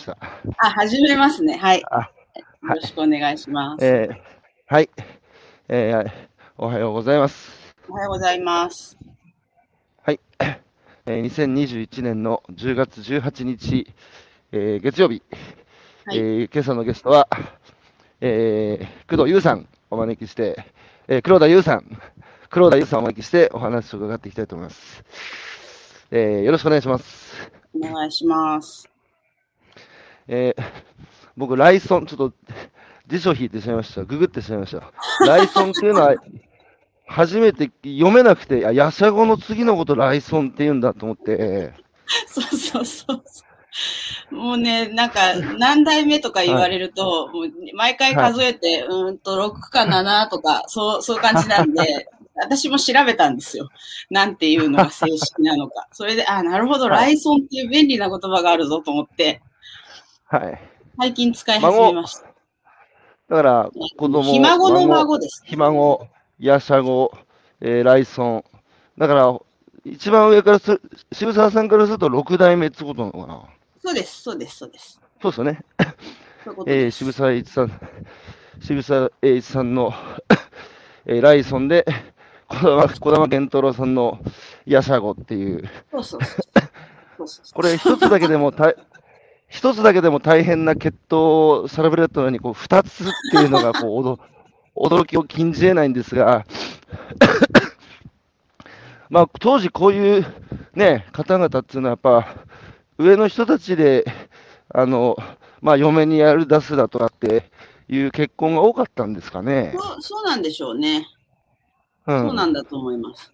した。あ、始めますね。はい。あよろしくお願いします。えーはい、えーおはようございます。おはようございます。はい、えー2021年の10月18日、えー月曜日、はいえー今朝のゲストは、えー工藤優さんお招きして、えー黒田優さん、黒田優さんをお招きしてお話を伺っていきたいと思います。えーよろしくお願いします。お願いします。えー 僕、ライソン、ちょっと辞書引いてしまいました。ググってしまいました。ライソンっていうのは、初めて読めなくて、あ、ヤシャ語の次のことライソンって言うんだと思って、そうそうそうそう。もうね、なんか、何代目とか言われると、もう毎回数えて、うーんと、6か7とか、そう、そういう感じなんで、私も調べたんですよ。なんていうのが正式なのか。それで、あ、なるほど、はいライソンっていう便利な言葉があるぞと思って、はい。最近使い始めました。だから、子供、ひ孫の孫です。ひ孫、ヤシャ語、えーライソン。だから、一番上からす、渋沢さんからすると6代目ってことなのかな？そうです、そうです、そうです。そうですよね。えー。渋沢栄一さん、渋沢栄一さんの、えーライソンで、児玉児玉健太郎さんのヤシャ語っていう、そうそうそう。そうそうそうこれ一つだけでも大、一つだけでも大変な血統サラブレッドのように、こう、二つっていうのが、こう、驚 驚きを禁じ得ないんですが、まあ、当時こういうね、方々っていうのはやっぱ、上の人たちで、あの、まあ、嫁にやる出すだとかっていう結婚が多かったんですかね。そうそうなんでしょうね。うんそうなんだと思います。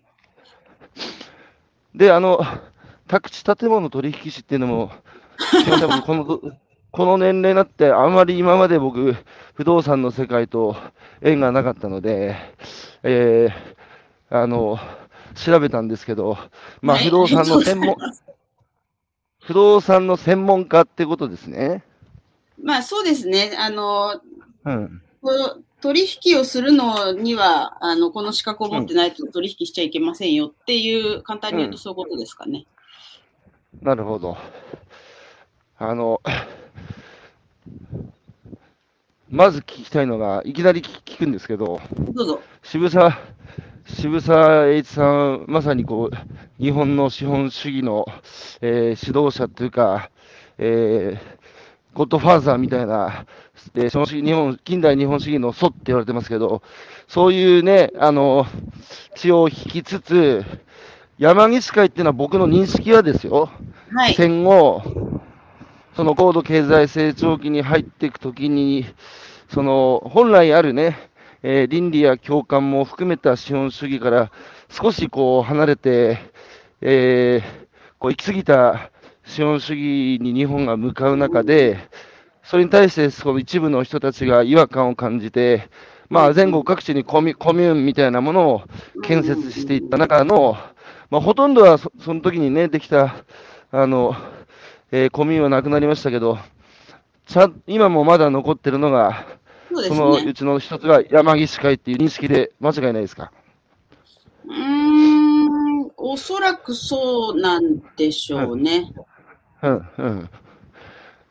で、あの、宅地建物取引士っていうのも、すいこの、この年齢になって、あまり今まで僕、不動産の世界と縁がなかったので、えー、あの、調べたんですけど、まあ、はい不動産の専門、不動産の専門家ってことですね。まあそうですね。あの、うん。取引をするのには、あの、この資格を持ってないと取引しちゃいけませんよっていう、簡単に言うとそういうことですかね。なるほど。あの、まず聞きたいのが、いきなり聞聞くんですけど、どうぞ。渋沢、渋沢栄一さん、まさにこう、日本の資本主義の、えー指導者というか、えーゴッドファーザーみたいな、えー資本主義日本、近代日本主義の祖って言われてますけど、そういうね、あの、血を引きつつ、山岸会っていうのは僕の認識はですよ、はい。戦後、その高度経済成長期に入っていくときに、その本来あるね、えー倫理や共感も含めた資本主義から少しこう離れて、えーこう行き過ぎた資本主義に日本が向かう中で、それに対してその一部の人たちが違和感を感じて、まあ、全国各地にコミコミューンみたいなものを建設していった中の、まあ、ほとんどはそその時にね、できた、あの、えーコミはなくなりましたけど、ちゃん今もまだ残ってるのが、そうですそのうね。ちの一つが山岸会っていう認識で間違いないですか？うーん、おそらくそうなんでしょうね。うん、うん。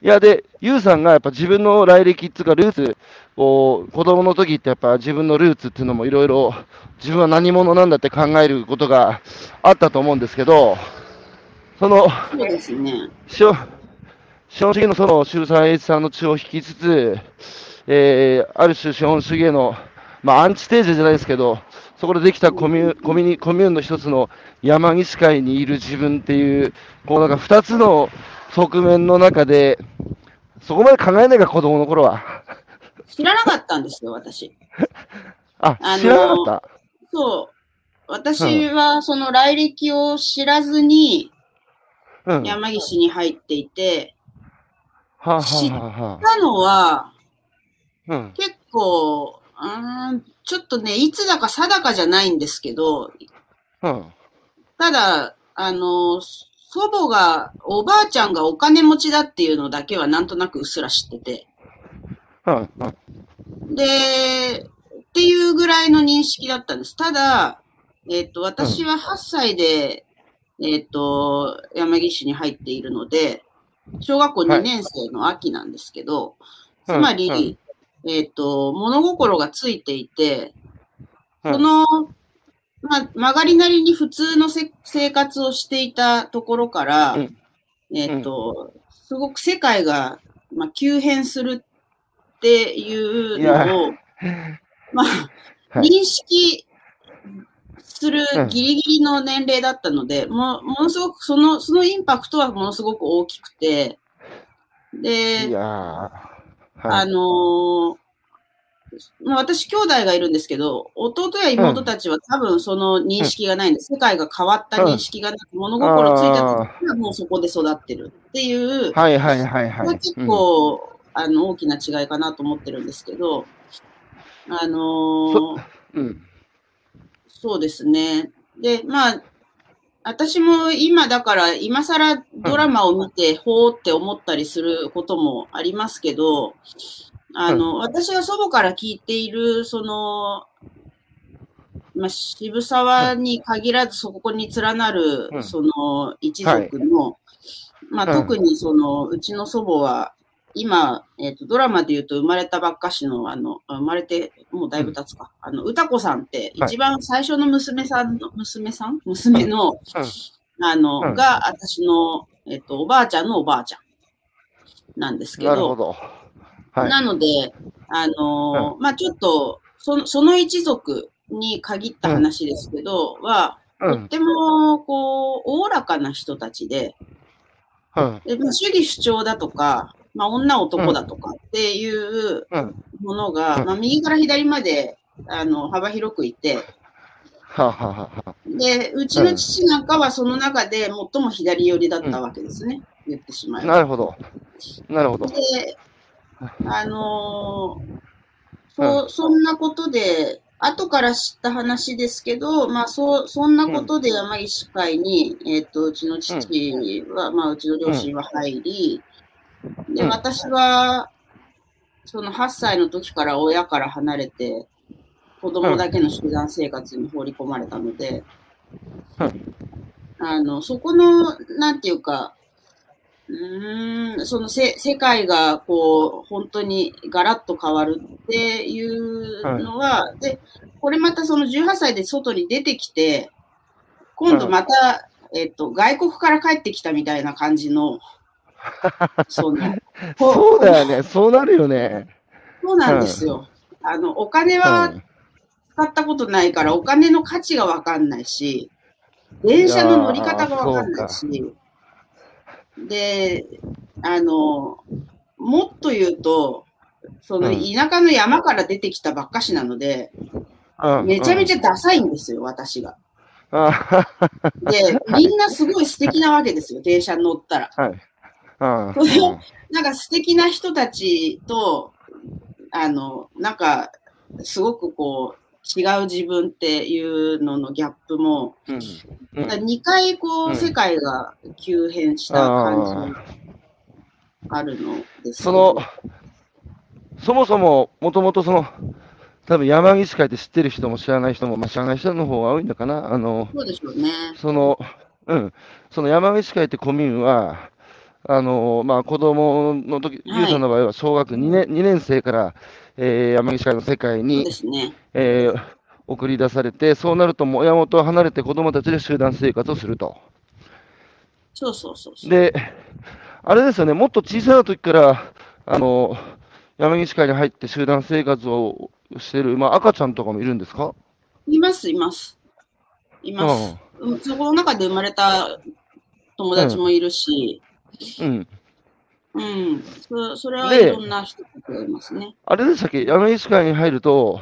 いや、で、ユウさんがやっぱ自分の来歴っていうか、ルーツを、子供の時ってやっぱ自分のルーツっていうのもいろいろ、自分は何者なんだって考えることがあったと思うんですけど、その、そうですね。資本主義のその渋沢栄一さんの血を引きつつ、えーある種資本主義への、まあ、アンチテーゼじゃないですけど、そこでできたコミュコミュニコミューンの一つの山岸会にいる自分っていう、こうなんか二つの側面の中で、そこまで考えないか、子供の頃は。知らなかったんですよ、私。あ、あ知らなかっそう。私はその来歴を知らずに山岸に入っていて、あ、はあはたのはあ、うん。結構、うーん、ちょっとね、いつだか定かじゃないんですけど、うん。ただ、あの、祖母が、おばあちゃんがお金持ちだっていうのだけはなんとなくうっすら知ってて、うん。うん。で、っていうぐらいの認識だったんです。ただ、えっ、と、私は8歳で、えっ、と、山岸に入っているので、小学校2年生の秋なんですけど、つまり、えっ、と、物心がついていて、その、まあ、曲がりなりに普通のせ生活をしていたところから、うん。えっ、と、すごく世界が、まあ、急変するっていうのを、まあ、はい。認識するうんギリギリの年齢だったので、もうものすごくその、そのインパクトはものすごく大きくて、いで、はあい。のーまあ、私、兄弟がいるんですけど、弟や妹たちは多分その認識がないんです。世界が変わった認識がなく、物心ついた時はもうそこで育ってるっていう、はいはいはいは。い結構、あの大きな違いかなと思ってるんですけど、あのーうん。そうですね。で、まあ、私も今だから、今更ドラマを見て、ほーって思ったりすることもありますけど、あの、私が祖母から聞いている、その、まあ、渋沢に限らずそこに連なるう、んその一族の、まあ、うん特にその、うちの祖母は、今、えっ、と、ドラマで言うと生まれたばっかしの、あの、あ生まれてもうだいぶ経つか。あの、歌子さんって、はい一番最初の娘さんの、娘さん？娘の、あの、うんが、私の、えっ、と、おばあちゃんのおばあちゃんなんですけど、なるほど。はい。なので、あのーまあちょっと、その、その一族に限った話ですけど、は、うん。とっても、こう、おおらかな人たちで、うん。でまあ主義主張だとか、まあ、女男だとかっていううん。ものが、うんまあ、右から左まで、あの、幅広くいて、はあはあはあはで、うちの父なんかはその中で最も左寄りだったわけですね。言ってしまあ。えば。なるほど。なるほど。で、あのーそう、そんなことで、後から知った話ですけど、まあ、そう、そんなことで山医師会に、えっ、と、うちの父は、まあ、うちの両親は入り、で、うん。私は、その8歳の時から親から離れて、子供だけの集団生活に放り込まれたので、うん。あの、そこの、なんていうか、うーん、そのせ世界がこう、本当にガラッと変わるっていうのは、で、これまたその18歳で外に出てきて、今度また、えっと、外国から帰ってきたみたいな感じの、その、こ そうだよね。そうなるよね。そうなんですよ。あの、お金うはん。使ったことないから、お金の価値がわかんないし、電車の乗り方がわかんないし、で、あの、もっと言うと、そのうん田舎の山から出てきたばっかしなので、うんめちゃめゃ。ちゃダサいんですよ、私が。あはで、みんなすごい素敵なわけですよ、電車に乗ったら。はい。なんか素敵な人たちと、あの、なんか、すごくこう、違う自分っていうののギャップも、うん。うん2回こう、うん世界が急変した感じあるのですけそどの、そもそも、もともとその、多分山岸会って知ってる人も知らない人も、まあ、知らない人の方が多いのかな。あの、そうでしょうね。その、うん、その山岸会ってコミューンは、あの、まあ、子供の時、はいゆうさんの場合は小学2年 ,2 年生から、えー山岸会の世界にね。えー送り出されて、そうなるともう親元を離れて子供たちで集団生活をすると。そうそうそうそう。で、あれですよね、もっと小さな時から、あの、山岸会に入って集団生活をしてる、まあ、赤ちゃんとかもいるんですか？います、います。います。うんそこの中で生まれた友達もいるし、うん。うん。そそれはでいろんな人がいますね。あれでしたっけ？山岸会に入ると、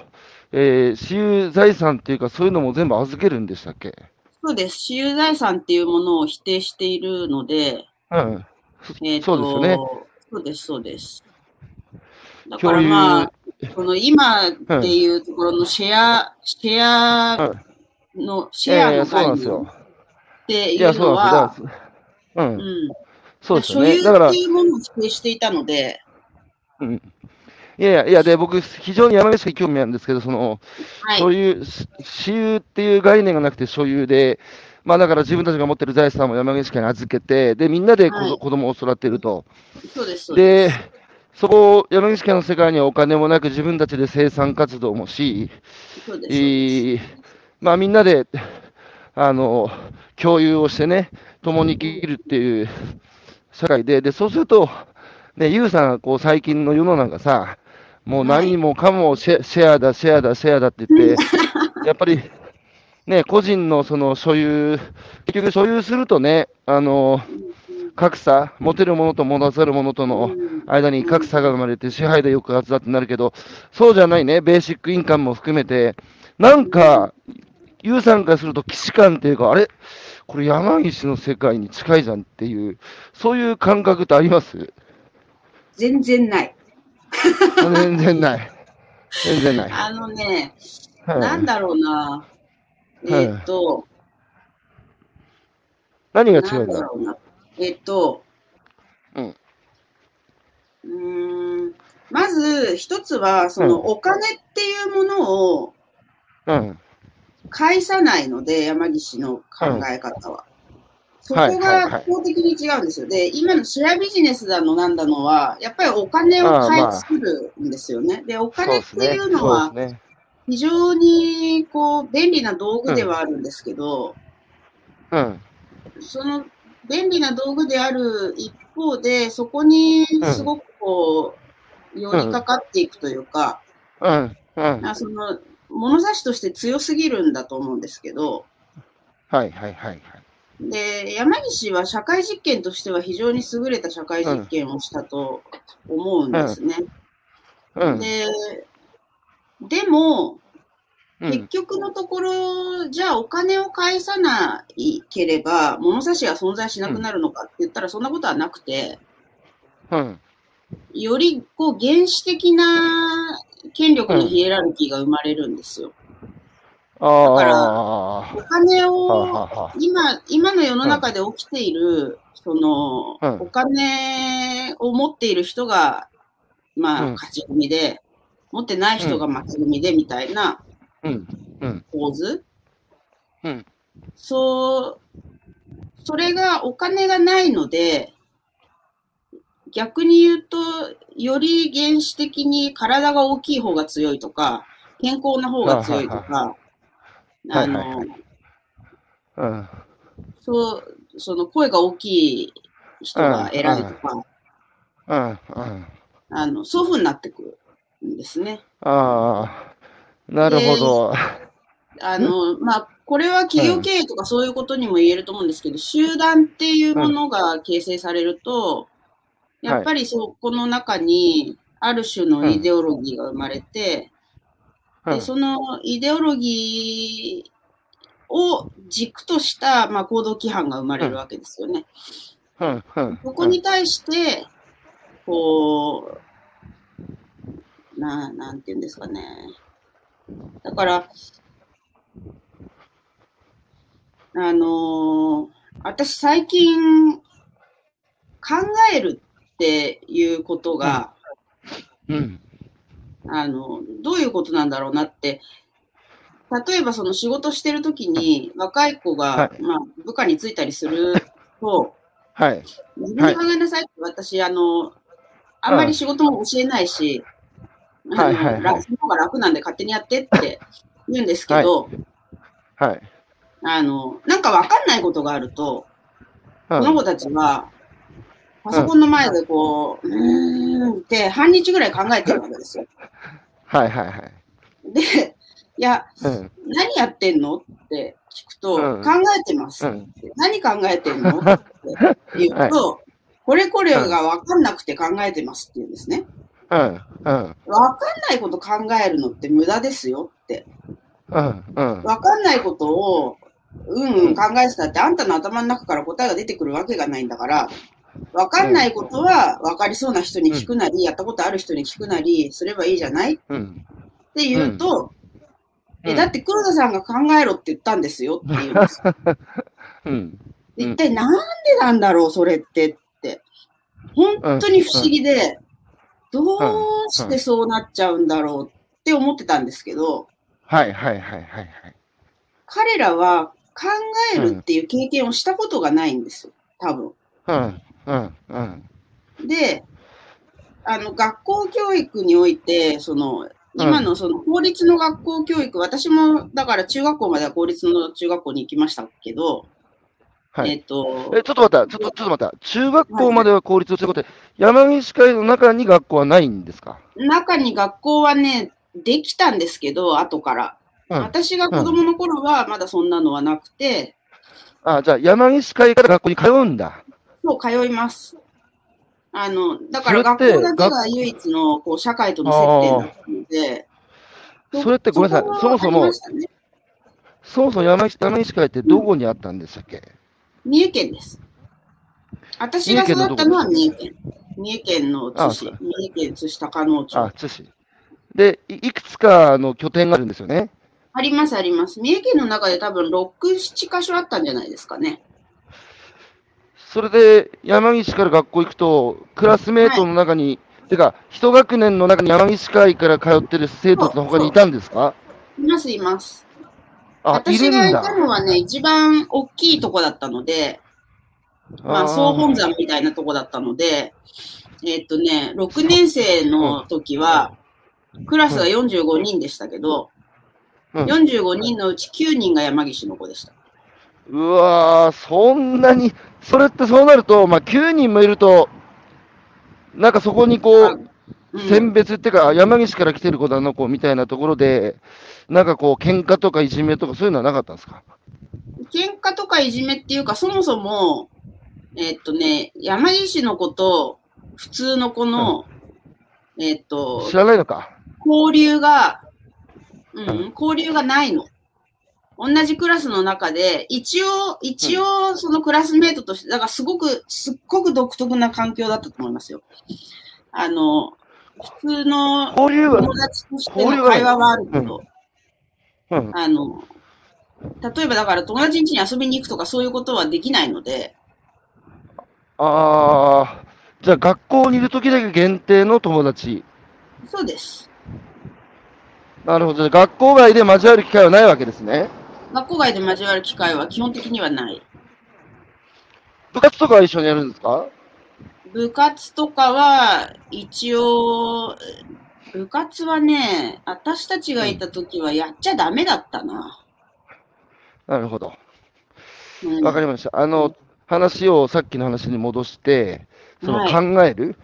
えー私有財産っていうか、そういうのも全部預けるんでしたっけ？そうです。私有財産っていうものを否定しているので、うん。えーとそうですよね。そうです、そうです。だからまあ、その今っていうところのシェア、シェアの、シェアえーのそうなんですよ概念。っていうのそうなんう。うんん。そうですよね。だから、いっていうものを否定していたので、やいや、いや、で、僕、非常に山岸会興味あるんですけど、その、はい。そういう、し私有っていう概念がなくて所有で、まあだから自分たちが持ってる財産を山岸家に預けて、で、みんなで子,、はい子供を育てると。そうです、そうでで、そこ、山岸家の世界にはお金もなく自分たちで生産活動もし、す。そうです。えーまあみんなで、あの、共有をしてね、共に生きるっていう社会で、で、そうすると、ね、ユウさんがこう最近の世の中さ、もう何もかもシェシェアだ、シェアだ、シェアだって言って、やっぱり、ね、個人のその所有、結局所有するとね、あの、格差、持てるものと持たざるものとの間に格差が生まれて支配で抑圧だってなるけど、そうじゃないね、ベーシックインカムも含めて、なんか、ユウさんからすると既視感っていうか、あれ？これ山岸の世界に近いじゃんっていう、そういう感覚ってあります？全然ない。全然ない。全然ない。あのね、はいなんだろうな。えーっと、何が違なうんんだだろうな。えーっと、うんうーんまず一つは、そのうんお金っていうものをうん。返さないので、山岸の考え方は。そこがはい法的に違うんですよ。で、今のシェアビジネスだのなんだのは、やっぱりお金を返すんですよね。で、お金って。いうのは。非常にこう便利な道具ではあるんですけど、うん。その便利な道具である一方で、そこにすごくこう、寄りかかっていくというか、うん。うん。あその物差しとして強すぎるんだと思うんですけど、はいはいはいはい。で、山岸は社会実験としては非常に優れた社会実験をしたと思うんですね。うん。で、でも、うん。結局のところ、じゃあお金を返さないければ、物差しが存在しなくなるのかって言ったらそんなことはなくて、うん。よりこう原始的な権力のヒエラルキーが生まれるんですよ。ああ。お金はあを、今、今の世の中で起きている、その、うんお金を持っている人が、まあ、うん勝ち組で、持ってない人が負け組でみたいな。構図。うん。そう、それがお金がないので、逆に言うと、より原始的に体が大きい方が強いとか、健康な方が強いとか、あの、うん。そう、その声が大きい人が偉いとか。あの、そういう風になってくるんですね。ああ。なるほど。あの、まあ、これは企業経営とかそういうことにも言えると思うんですけど、集団っていうものが形成されると、やっぱりそこの中にある種のイデオロギーが生まれて、うんでそのイデオロギーを軸とした、まあ、行動規範が生まれるわけですよね。うん。うん。そこに対して、こう、な、なんていうんですかね。だから、あのー私最近考えるっていうことが、うん。あの、どういうことなんだろうなって、例えばその仕事してるときに若い子が、はいまあ、部下についたりすると、はい。自分で考えなさいって、私、あの、あんまり仕事も教えないし、あのはいはいはい楽その方が楽なんで勝手にやってって言うんですけど、はい。あの、なんかわかんないことがあると、うん。この子たちは、パソコンの前でこう、うーんって半日ぐらい考えてるわけですよ。はいはいはい。で、いや、うん。何やってんのって聞くと、うん考えてます、うん。何考えてんのって言うと、これこれが分かんなくて考えてますって言うんですね。うん。うん。分かんないこと考えるのって無駄ですよって。うん。うん。分かんないことをうんうん考えてたって、あんたの頭の中から答えが出てくるわけがないんだから、分かんないことは分かりそうな人に聞くなり、やったことある人に聞くなりすればいいじゃない？っうん。て言うと、うんえだって黒田さんが考えろって言ったんですよって言うんです。うん。一体なんでなんだろう、それってって。本当に不思議で、どうしてそうなっちゃうんだろうって思ってたんですけど、はいはいはいはいはい。彼らは考えるっていう経験をしたことがないんですよ、多分。うん。うん。うん。で、あの、学校教育において、その、今のその公立の学校教育、私もだから中学校までは公立の中学校に行きましたけど、はい。えっと、え、ちょっと待った、ちょっと、ちょっと待った。中学校までは公立ということで、山岸会の中に学校はないんですか？中に学校はね、できたんですけど、後から。うん。私が子供の頃はまだそんなのはなくて、あ、じゃあ山岸会から学校に通うんだ。そう、通います。あの、だから学校だけが唯一のこう社会との接点だったので、それってごめんなさいそもそもそもそも山岸山岸会ってどこにあったんでしたっけ、三重県です。私が育ったのは三重県。三重県の津市三重県津市高野町。あ、津市。でい、いくつかの拠点があるんですよね？あります、あります。三重県の中で多分6、7箇所あったんじゃないですかね。それで山岸から学校行くと、クラスメートの中に、てか、一学年の中に山岸会から通ってる生徒って他にいたんですか？います、います。あ、私がいただ。のはね、一番大きいとこだったので、まあ、ー総本山みたいなとこだったので、えっとね、6年生の時は、クラスが45人でしたけど、うん45人のうち9人が山岸の子でした。うわー、そんなに、それってそうなると、まあ、9人もいると、なんかそこにこう、うん選別っていうか、山岸から来てる子だの子みたいなところで、なんかこう、喧嘩とかいじめとかそういうのはなかったんですか？喧嘩とかいじめっていうか、そもそも、えっとね、山岸の子と普通の子の、えっと知、らないのか？交流が、ううんん、交流がないの。同じクラスの中で、一応、一応、そのクラスメートとして、だからすごく、すっごく独特な環境だったと思いますよ。あの、普通の友達としての会話はあるけど、うん、あの、例えばだから友達ん家に遊びに行くとかそういうことはできないので、あー、じゃあ学校にいる時だけ限定の友達。そうです。なるほど。学校外で交わる機会はないわけですね。学校外で交わる機会は基本的にはない。部活とかは一緒にやるんですか？部活とかは、一応、部活はね、私たちがいた時はやっちゃダメだったな。なるほど。うんわかりました。あの、話をさっきの話に戻して、そのはい考える、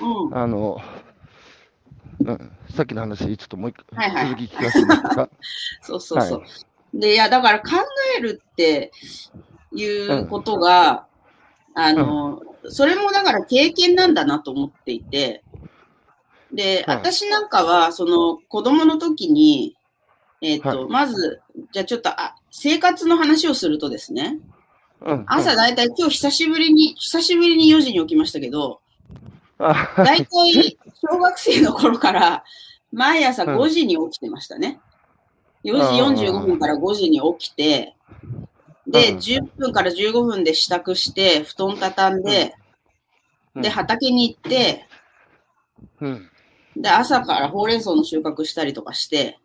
うん。あの、うん、さっきの話、ちょっともう一回、はいはい続き聞かせてもらっていいですか？そうそうそう。で、いや、だから考えるっていうことが、あの、それもだから経験なんだなと思っていて、で、はい。私なんかは、その子供の時に、えっ、と、はい。まず、じゃあちょっと、あ、生活の話をするとですね、うん、朝だいたい今日久しぶりに、久しぶりに4時に起きましたけど、あだい。たい小学生の頃から毎朝5時に起きてましたね。4時45分から5時に起きて、で、うん10分から15分で支度して、布団畳んで、うんで、畑に行って、うん、で、朝からほうれん草の収穫したりとかして、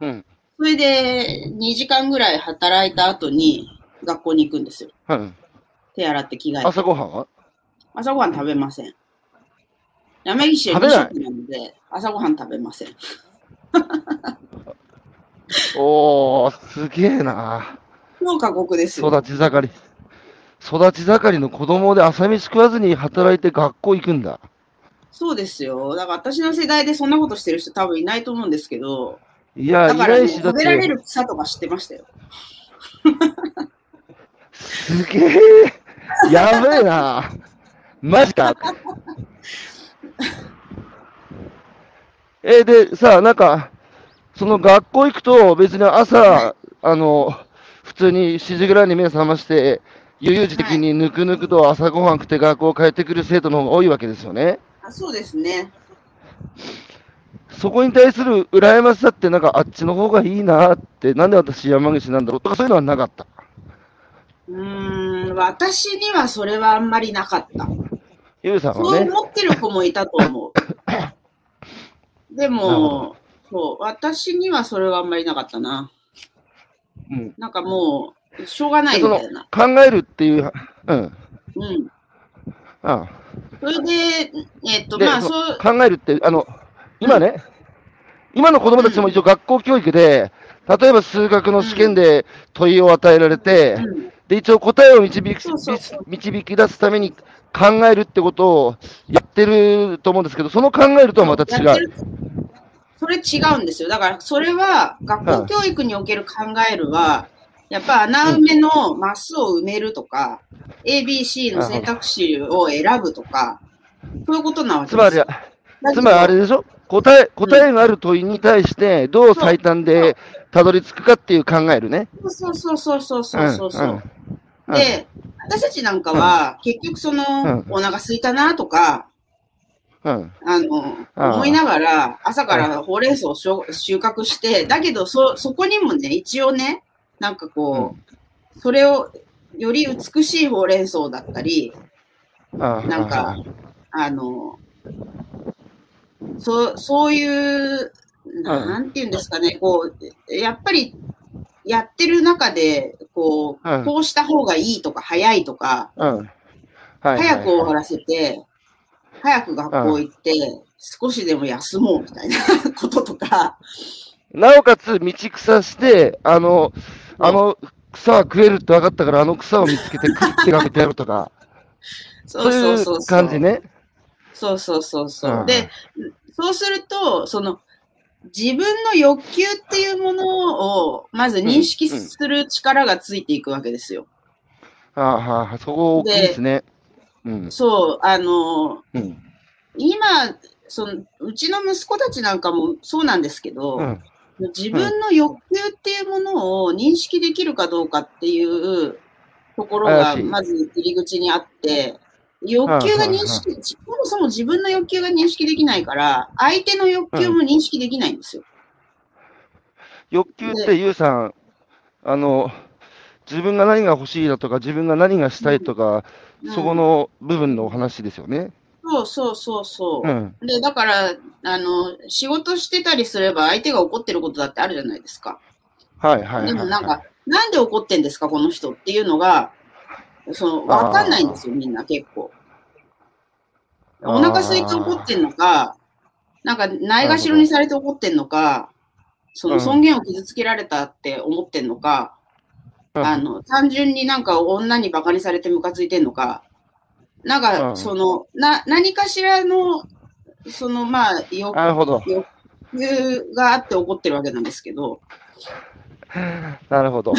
うん、それで2時間ぐらい働いた後に学校に行くんですよ。うん。手洗って着替えて。朝ごはんは？朝ごはん食べません。山岸は2食べない食なので、朝ごはん食べません。おー、すげえな。超過酷ですよ。育ち盛り。育ち盛りの子供で朝飯食わずに働いて学校行くんだ。そうですよ。だから私の世代でそんなことしてる人多分いないと思うんですけど、いや、だから、ね、いないし、だって、食べられる草とか知ってましたよ。すげえ。やべえな。マジか。え、で、さ、なんか、その学校行くと別に朝、あの、普通に7時ぐらいに目覚まして、悠々自適にぬくぬくと朝ごはん食って学校帰ってくる生徒の方が多いわけですよね。あそうですね。そこに対する羨ましさって、なんかあっちの方がいいなって、なんで私山口なんだろうとかそういうのはなかった。うーん、私にはそれはあんまりなかった。ゆうさんそうはね。思ってる子もいたと思う。でも、そう、私にはそれはあんまりなかったな。うん。なんかもう、しょうがないみたいな。考えるっていう、うん。うん。あそれで、えっと、でまあ、そそう、考えるって、あの、今ね、今の子供たちも一応学校教育で、例えば数学の試験で問いを与えられて、うんで、一応答えを導き導き出すために考えるってことをやってると思うんですけど、その考えるとはまた違う。それ違うんですよ。だから、それは、学校教育における考えるは、やっぱ穴埋めのマスを埋めるとか、ABC の選択肢を選ぶとか、そういうことなわけつまりですよ。、つまりあれでしょ？答え、答えがある問いに対して、どう最短でたどり着くかっていう考えるね。そうそうそうそうそうそうで、私たちなんかは、結局その、うん。お腹空いたなとか、うん。あの、思いながら、朝からほうれん草を収穫して、だけど、そ、そこにもね、一応ね、なんかこう、それを、より美しいほうれん草だったり、あなんか、あの、そう、そういう、なんていうんですかね、こう、やっぱり、やってる中で、こう、うん。こうした方がいいとか、早いとか、早く終わらせて、早く学校行って、少しでも休もうみたいな こととか、なおかつ、道草して、あの、あの草は食えるって分かったから、あの草を見つけて食ってかけてやるとか、そ そうそうそうう。感じ。ね。そうそうそうそう。うんで、そうすると、その、自分の欲求っていうものを、まず認識する力がついていくわけですよ。ああはあ、そこ大きいですね。うん。そう、あの、うん。今、その、うちの息子たちなんかもそうなんですけど、うん。自分の欲求っていうものを認識できるかどうかっていうところがまず入り口にあって、欲求が認識、そもそも自分の欲求が認識できないから、相手の欲求も認識できないんですよ。欲求って、ゆうさん、あの、自分が何が欲しいだとか、自分が何がしたいとか、うんそこの部分のお話ですよね。そうそうそうそう。うん。で、だから、あの、仕事してたりすれば相手が怒ってることだってあるじゃないですか。はいはいはい。でもなんか、なんで怒ってんですか、この人っていうのが、その、わかんないんですよ、みんな結構。お腹空いて怒ってんのか、なんか、ないがしろにされて怒ってんのか、その尊厳を傷つけられたって思ってんのか、うんあの、単純になんか女に馬鹿にされてムカついてんのか、なんうか、ん。その、な、何かしらの、その、まあ、欲なるほど。欲求があって怒ってるわけなんですけど、なるほど。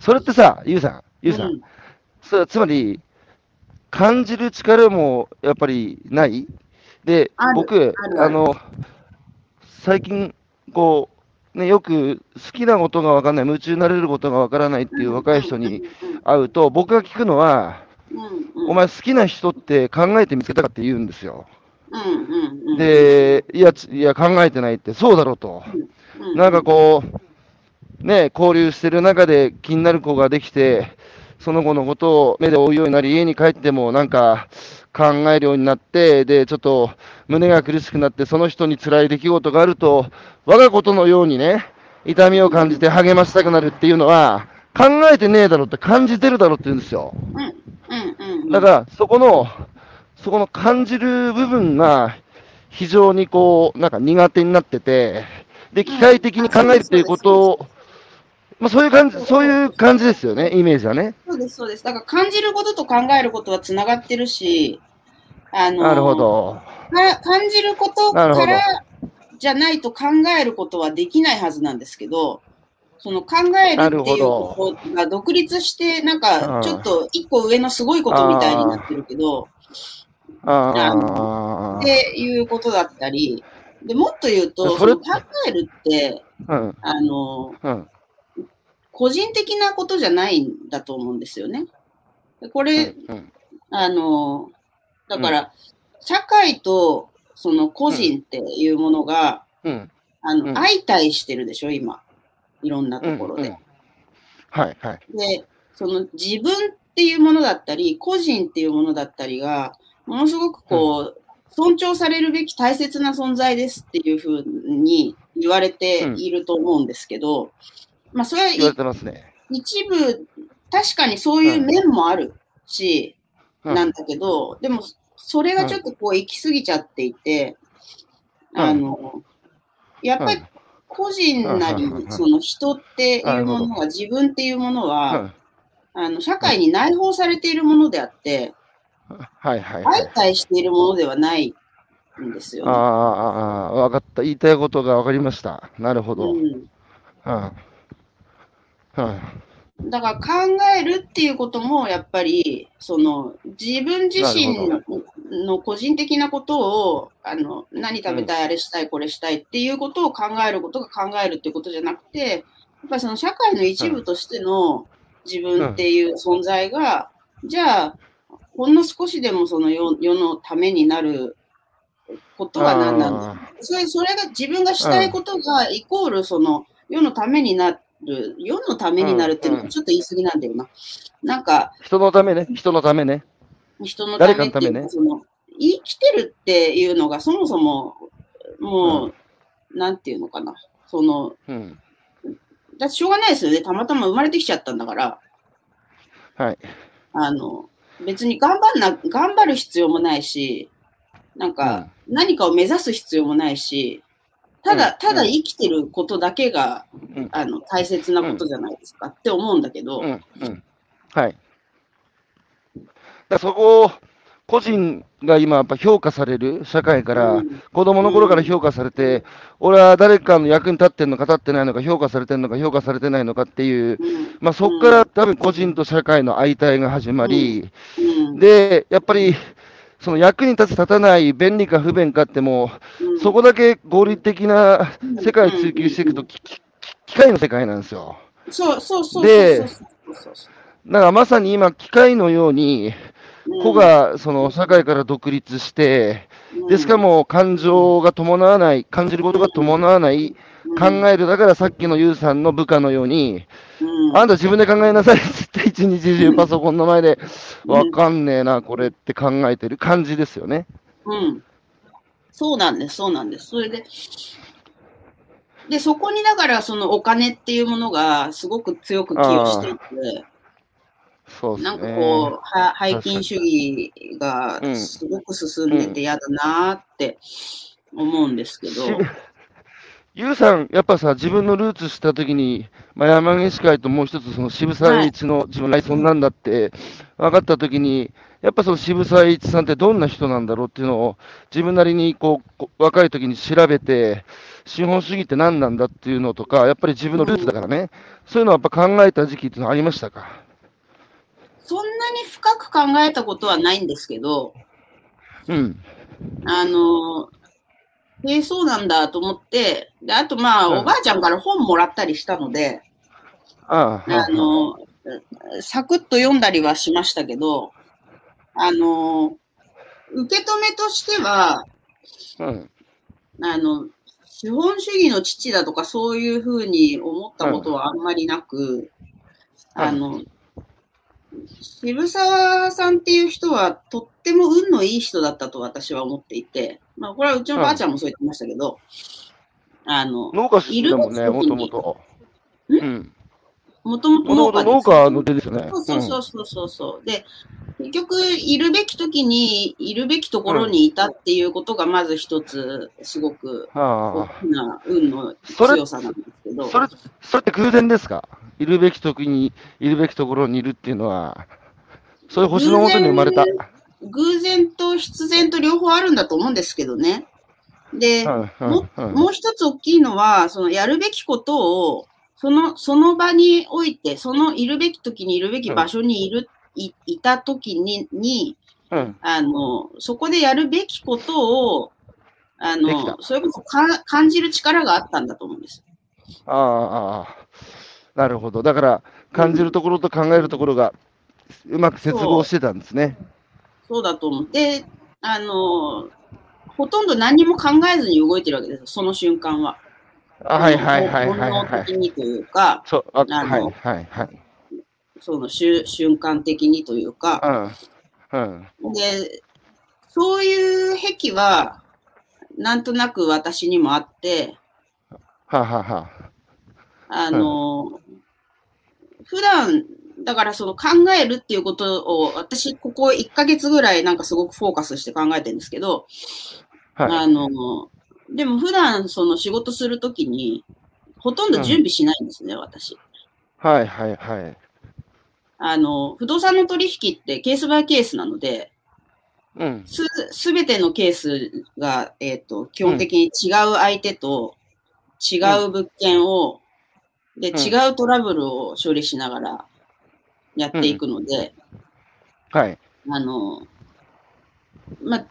それってさ、ゆうさん、ゆうさん、うん。そつまり、感じる力もやっぱりない？で僕、あの、最近、こう、ね、よく好きなことが分かんない、夢中になれることが分からないっていう若い人に会うと、僕が聞くのは、お前好きな人って考えて見つけたかって言うんですよ。で、いや、ついや、考えてないって、そうだろうと。うんなんかこう、ね、交流してる中で気になる子ができて、その子のことを目で追うようになり、家に帰ってもなんか考えるようになって、で、ちょっと胸が苦しくなって、その人に辛い出来事があると、我がことのようにね、痛みを感じて励ましたくなるっていうのは、考えてねえだろって感じてるだろって言うんですよ。うんうんうん、だから、そこの、そこの感じる部分が、非常にこう、なんか苦手になってて、で、機械的に考えるっていうことを、まあ、そういう感じ、そういう感じですよね、イメージはね。そうです、そうです。だから感じることと考えることはつながってるし、あのなるほど。か感じることからじゃないと考えることはできないはずなんですけど、その考えるっていうことが独立して、なんかちょっと一個上のすごいことみたいになってるけど、ああ、っていうことだったり、でもっと言うと、考えるって、うん、あの、うん、個人的なことじゃないんだと思うんですよね。でこれ、うん、あの、だから、社会とその個人っていうものが、うん、あの、うん相対してるでしょ、今。いろんなとうん、ころで。うんはい、はい。で、その自分っていうものだったり、個人っていうものだったりが、ものすごくこう、尊重されるべき大切な存在ですっていうふうに言われていると思うんですけど、まあ、それは言われてますね。一部、確かにそういう面もあるし、うんなんだけど、でも、それがちょっとこう行き過ぎちゃっていて、うんあの、やっぱり個人なりうん、その人っていうものは、自分っていうものうは、んあの、社会に内包されているものであって、はいはいはい相。対しているものではないんですよ、ああ、ね。ああ、わかった。言いたいことがわかりました。なるほど。うん。うんうん。だから考えるっていうこともやっぱりその自分自身なの個人的なことをあの何食べたい、あれしたいこれしたいっていうことを考えることが考えるっていうことじゃなくてやっぱりその社会の一部としての自分っていう存在が、じゃあほんの少しでもその世世のためになることは何なんだあそれそれが自分がしたいことがイコールその世のためになる、世のためになるっていうのうんはちょっと言い過ぎなんだよな。なんかー人のためね。人のためね。人のためっていうねその生きてるっていうのがそもそももう、なんていうのかな。その、うん。だってしょうがないですよね。たまたま生まれてきちゃったんだから、はい。あの、別に頑張んな、頑張る必要もないし、なんか、何かを目指す必要もないし、ただ、うんただ生きてることだけが、うん。あの、大切なことじゃないですかって思うんだけど。はい。だそこを、個人が今やっぱ評価される社会から、うん。子供の頃から評価されて、俺は誰かの役に立ってんのか立ってないのか、評価されてんのか評価されてないのかっていう、うん。まあそこから多分個人と社会の相対が始まり、うん。で、やっぱり、その役に立つ立たない、便利か不便かってもうそこだけ合理的な世界を追求していくと、機械の世界なんですよ。そうそうそうでだからまさに今、機械のように、うん。子がその社会から独立して、で、しかも感情が伴わない、感じることが伴わない、考える、だからさっきのユウさんの部下のように、うんあんた自分で考えなさいって言って一日中パソコンの前で、うんわかんねえな、これって考えてる感じですよね。うん。そうなんです、そうなんです。それで、で、そこにだからそのお金っていうものがすごく強く寄与していて、そうね。なんかこう、は背筋主義がうんすごく進んでて嫌だなって思うんですけど、しユウさん、やっぱさ、自分のルーツしたときに、まあ、山岸会ともう一つ、その渋沢栄一の自分の来村なんだって分かったときに、やっぱその渋沢栄一さんってどんな人なんだろうっていうのを、自分なりにこう若い時に調べて、資本主義って何なんだっていうのとか、やっぱり自分のルーツだからね、そういうのはやっぱ考えた時期っていうのはありましたか？そんなに深く考えたことはないんですけど、うん。あの、えーそうなんだと思って、であとまあ、うん。おばあちゃんから本もらったりしたので、あの、サクッと読んだりはしましたけど、あの、受け止めとしては、うん。あの、資本主義の父だとかそういうふうに思ったことはあんまりなく、あの、渋沢さんっていう人はとっても運のいい人だったと私は思っていて、まあこれはうちのばあちゃんもそう言ってましたけど、あの、農家出身だもんね、もともと。うん。もとももともと農家の手ですよね。そうそうそうそうそうそう。で、結局、いるべき時に、いるべきところにいたっていうことが、まず一つ、すごくうん。大あきな運のそれ強さなんですけどあ。、それ、それって偶然ですか？いるべき時に、いるべきところにいるっていうのは、そういう星のもとに生まれた。偶然と必然と両方あるんだと思うんですけどね。で、うんうんもうんもう一つ大きいのは、そのやるべきことを、その、その場において、そのいるべき時にいるべき場所にいる、いいた時に、に、うん。あの、そこでやるべきことを、あの、それこそか感じる力があったんだと思うんです。ああ、ああ。なるほど。だから、感じるところと考えるところが、うまく接合してたんですね。そうだと思って、あの、ほとんど何も考えずに動いてるわけですよ、その瞬間は。あはいはいはいはい本能はい。的にというか、そう、ああのはいはいはい。その瞬瞬間的にというか、うん。うん。で、そういう癖は、なんとなく私にもあって、はあはあはあの、普段、だからその考えるっていうことを、私、ここ1ヶ月ぐらいなんかすごくフォーカスして考えてるんですけど、はい。あの、でも普段その仕事するときに、ほとんど準備しないんですね、私。はいはいはい。あの、不動産の取引ってケースバイケースなので、うん。す、すべてのケースが、えっ、と、基本的に違う相手と違う物件を、で、うん違うトラブルを処理しながらやっていくので、はい。あの、まあ、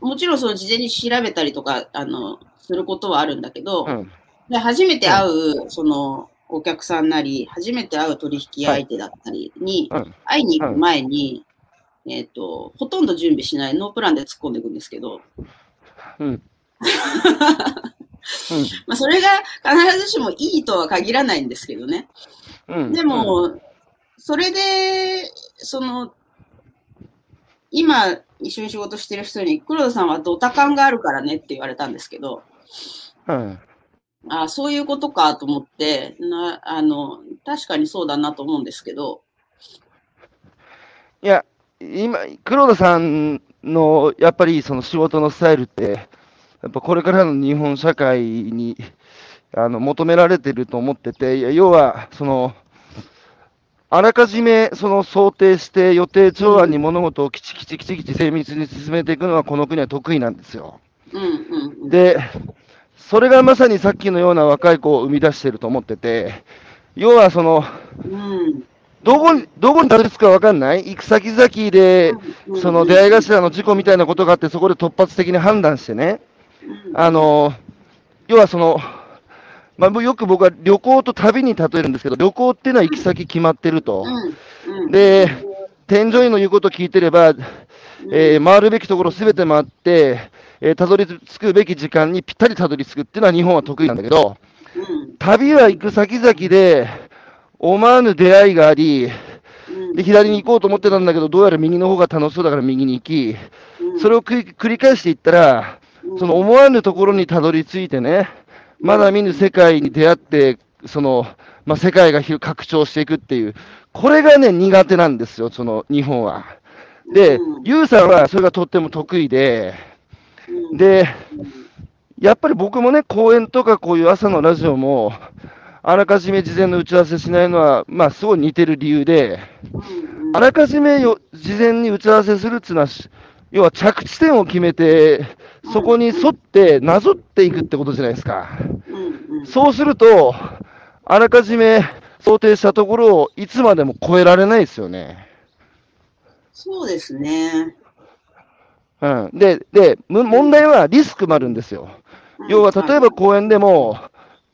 もちろんその事前に調べたりとか、あの、することはあるんだけど、うん。で初めて会う、その、お客さんなり、初めて会う取引相手だったりに、うん。会いに行く前に、えっ、と、ほとんど準備しないノープランで突っ込んでいくんですけど、うん。うん。まあ、それが必ずしもいいとは限らないんですけどね。うん。でも、それで、その、今、一緒に仕事してる人に、黒田さんはドタ感があるからねって言われたんですけど、うん。あそういうことかと思ってな、あの、確かにそうだなと思うんですけど、いや、今、黒田さんのやっぱりその仕事のスタイルって、やっぱこれからの日本社会にあの求められてると思ってて、要は、その、あらかじめその想定して予定調案に物事をきちきちきちきち精密に進めていくのはこの国は得意なんですよ。うんうんうん。で、それがまさにさっきのような若い子を生み出してると思ってて、要はその、うん。どこに、どこにたどり着くか分かんない？行く先々で、うん。その出会い頭の事故みたいなことがあって、そこで突発的に判断してね、うん。あの、要はその、まあ、よく僕は旅行と旅に例えるんですけど、旅行っていうのは行き先決まってると。で、添乗員の言うことを聞いてれば、えー回るべきところすべて回って、えーたどり着くべき時間にぴったりたどり着くっていうのは日本は得意なんだけど、うん。旅は行く先々で、思わぬ出会いがあり、うん。で、左に行こうと思ってたんだけど、どうやら右の方が楽しそうだから右に行き、それを繰り返していったら、その思わぬところにたどり着いてね、まだ見ぬ世界に出会って、その、まあ、世界が広拡張していくっていう、これがね、苦手なんですよ、その日本は。でうん、ユウさんはそれがとっても得意で、うん。で、やっぱり僕もね、講演とかこういう朝のラジオも、あらかじめ事前の打ち合わせしないのは、まあ、すごい似てる理由で、うん。あらかじめよ事前に打ち合わせするっていうのはし、要は着地点を決めて、そこに沿ってなぞっていくってことじゃないですか。そうすると、あらかじめ想定したところをいつまでも超えられないですよね。そうですね。うん、でで、む問題はリスクもあるんですよ。要は例えば講演でも、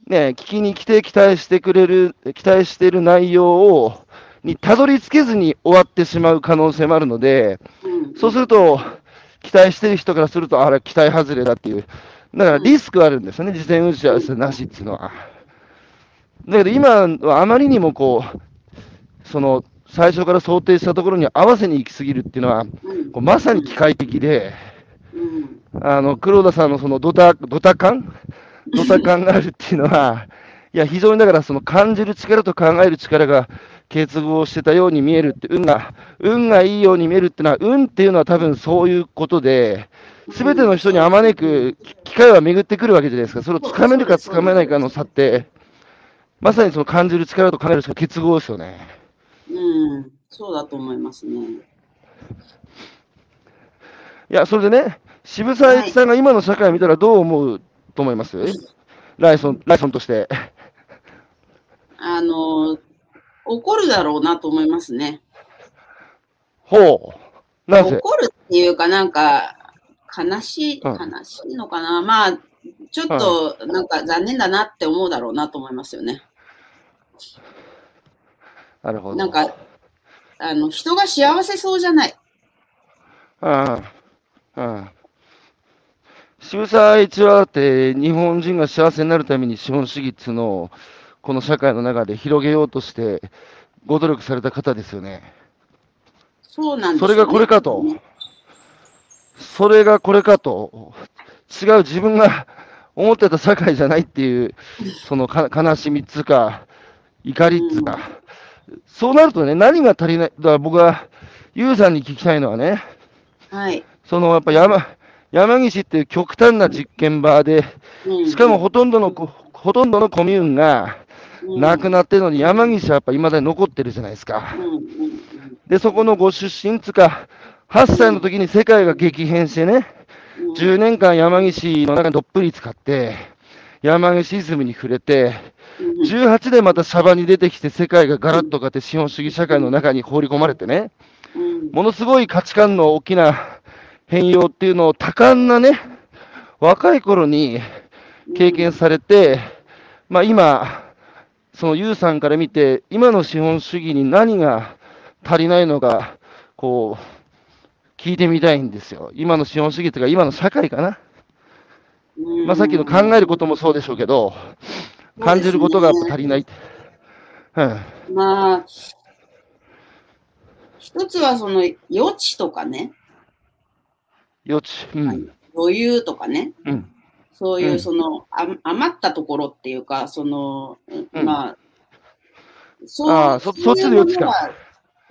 ね、聞きに来て期待してくれる、期待している内容を、にたどり着けずに終わってしまう可能性もあるので、うんそうすると、期待してる人からすると、あれ、期待外れだっていう、だからリスクあるんですよね、事前打ち合わせなしっていうのは。だけど今はあまりにもこう、その最初から想定したところに合わせに行き過ぎるっていうのは、うん。こうまさに機械的で、うん。あの黒田さんのそのドタドタ感、ドタ感があるっていうのは、いや、非常にだからその感じる力と考える力が結合してたように見えるって、運が、運がいいように見えるっていうのは、運っていうのは多分そういうことで、すべての人にあまねく機会は巡ってくるわけじゃないですか。それをつかめるかつかめないかの差って、まさにその感じる力と考える力結合ですよね。うん、そうだと思いますね。いや、それでね、渋沢栄一さんが今の社会を見たらどう思うと思います？ライソン、ライソンとして。あの、怒るだろうなと思いますね。ほう。なぜ？怒るっていうか、なんか、悲しい、うん悲しいのかな。まあ、ちょっと、なんか残念だなって思うだろうなと思いますよね。なるほど。なんか、あの、人が幸せそうじゃない。うん。うん。渋沢栄一はだって日本人が幸せになるために資本主義っていうのをこの社会の中で広げようとしてご努力された方ですよね。そうなんですそれがこれかと。それがこれかと。違う自分が思ってた社会じゃないっていう、そのか悲しみっつうか、怒りっつうか、そうなるとね、何が足りない、だから僕は、ユウさんに聞きたいのはね、はい。そのやっぱ山山岸っていう極端な実験場で、うんしかもほとんどのこ、ほとんどのコミューンがうんなくなってるのに、山岸はやっぱいまだに残ってるじゃないですか。で、そこのご出身つか、8歳の時に世界が激変してね、10年間山岸の中にどっぷり使って、山岸イズムに触れて、18でまたシャバに出てきて世界がガラッと変わって資本主義社会の中に放り込まれてね、ものすごい価値観の大きな変容っていうのを多感なね、若い頃に経験されて、まあ今、そのユウさんから見て、今の資本主義に何が足りないのか、こう、聞いてみたいんですよ。今の資本主義というか、今の社会かな。うんまあさっきの考えることもそうでしょうけど、感じることが足りない。うん。まあ、一つはその余地とかね、余地。うん。余裕とかね、うん。そういううん。その、あ余ったところっていうか、その、うん。まあ、そああそそっちの余地か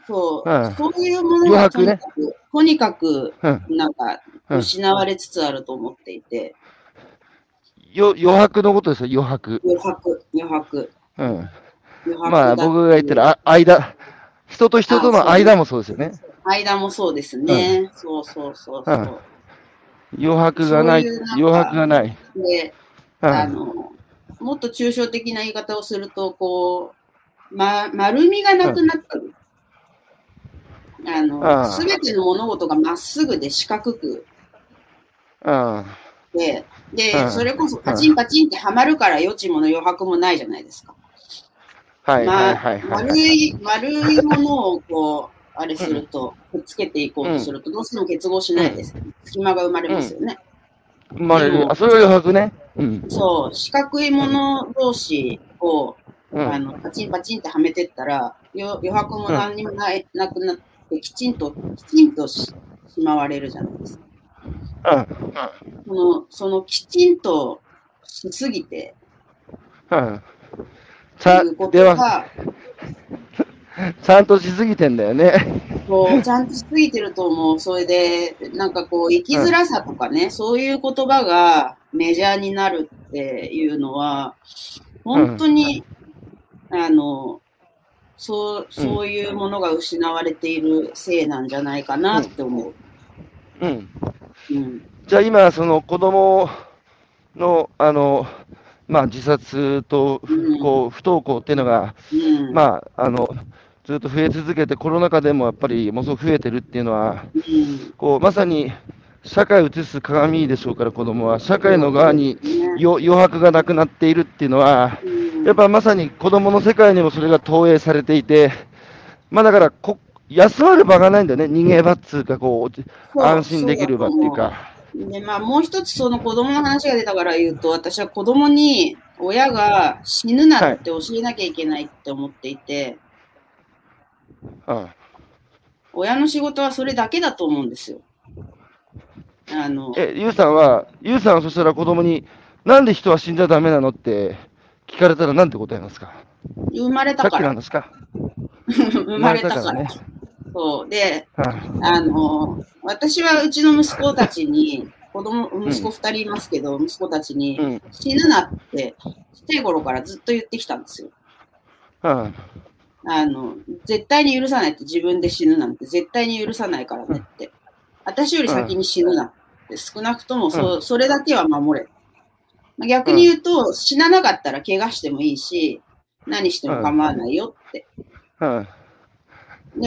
そう、うん。そういうものがとにかく、とにかく、うん。なんか、うん。失われつつあると思っていて、よ余白のことですよ、余白。余白、余白、うん。余白まあだ僕が言ってるあ間、人と人との間もそうですよね。間もそうですね。そうそうそうそう。余白がない、そういう余白がない。で、うん。あの、もっと抽象的な言い方をすると、こう、ま、丸みがなくなったる。ああの、あすべての物事がまっすぐで四角くうん。で、で、うんそれこそパチンパチンってはまるから余地もの余白もないじゃないですか。はいまあはいはいはい。丸い、丸いものをこう、あれすると、くっつけていこうとすると、どうしても結合しないです。隙間が生まれますよね。生まれる。あ、それは余白ね。うん。そう、四角いもの同士を、うん。あの、パチンパチンってはめてったら、よ余白も何にもない、なくなって、きちんと、きちんとししまわれるじゃないですか。うん。その、そのきちんとしすぎて、うん。さいうこ、とでは、が、ちゃんとしすぎてんだよね。こう、ちゃんとしすぎてると思う。それで、なんかこう、生きづらさとかね、そういう言葉がメジャーになるっていうのは、本当に、あの、そう、そういうものが失われているせいなんじゃないかなって思う。うん。うん。じゃあ今、その子供の、あの、まあ自殺と、うんこう、不登校っていうのが、うん。まあ、あの、ずっと増え続けて、コロナ禍でもやっぱりものすごく増えてるっていうのは、うん。こう、まさに社会を映す鏡でしょうから、子供は。社会の側に余白がなくなっているっていうのは、うんやっぱまさに子供の世界にもそれが投影されていて、まあだからこ、休まる場がないんだよね。逃げ場っつうか、こう、安心できる場っていうか。で、まあ、もう一つその子供の話が出たから言うと、私は子供に親が死ぬなって教えなきゃいけないって思っていて、うん。親の仕事はそれだけだと思うんですよ。あの、え、ゆうさんは、ゆうさんはそしたら子供に、なんで人は死んじゃダメなのって聞かれたらなんて答えますか？生まれたから。ですか 生まれたから。ね。そう。で、うんあの、私はうちの息子たちに、子供、息子二人いますけど、息子たちに、うん。死ぬなって、ちっちゃい頃からずっと言ってきたんですよ。うん。あの、絶対に許さないって自分で死ぬなんて絶対に許さないからねって。私より先に死ぬなって少なくともそ,、それだけは守れ。まあ逆に言うと、死ななかったら怪我してもいいし、何しても構わないよって。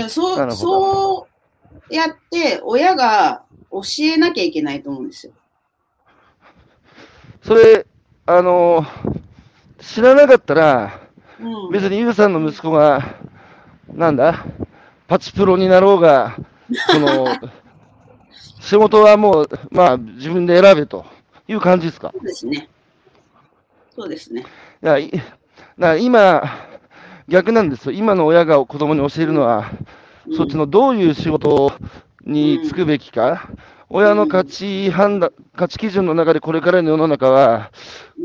そう、そうやって親が教えなきゃいけないと思うんですよ。それ、あのー知らなかったら、うん。別にゆうさんの息子が、なんだ、パチプロになろうが、その、仕事はもう、まあ、自分で選べという感じですか？そうですね。そうですね。今、逆なんですよ。今の親が子供に教えるのは、そっちのどういう仕事に就くべきか、親の価値判断、価値基準の中でこれからの世の中は、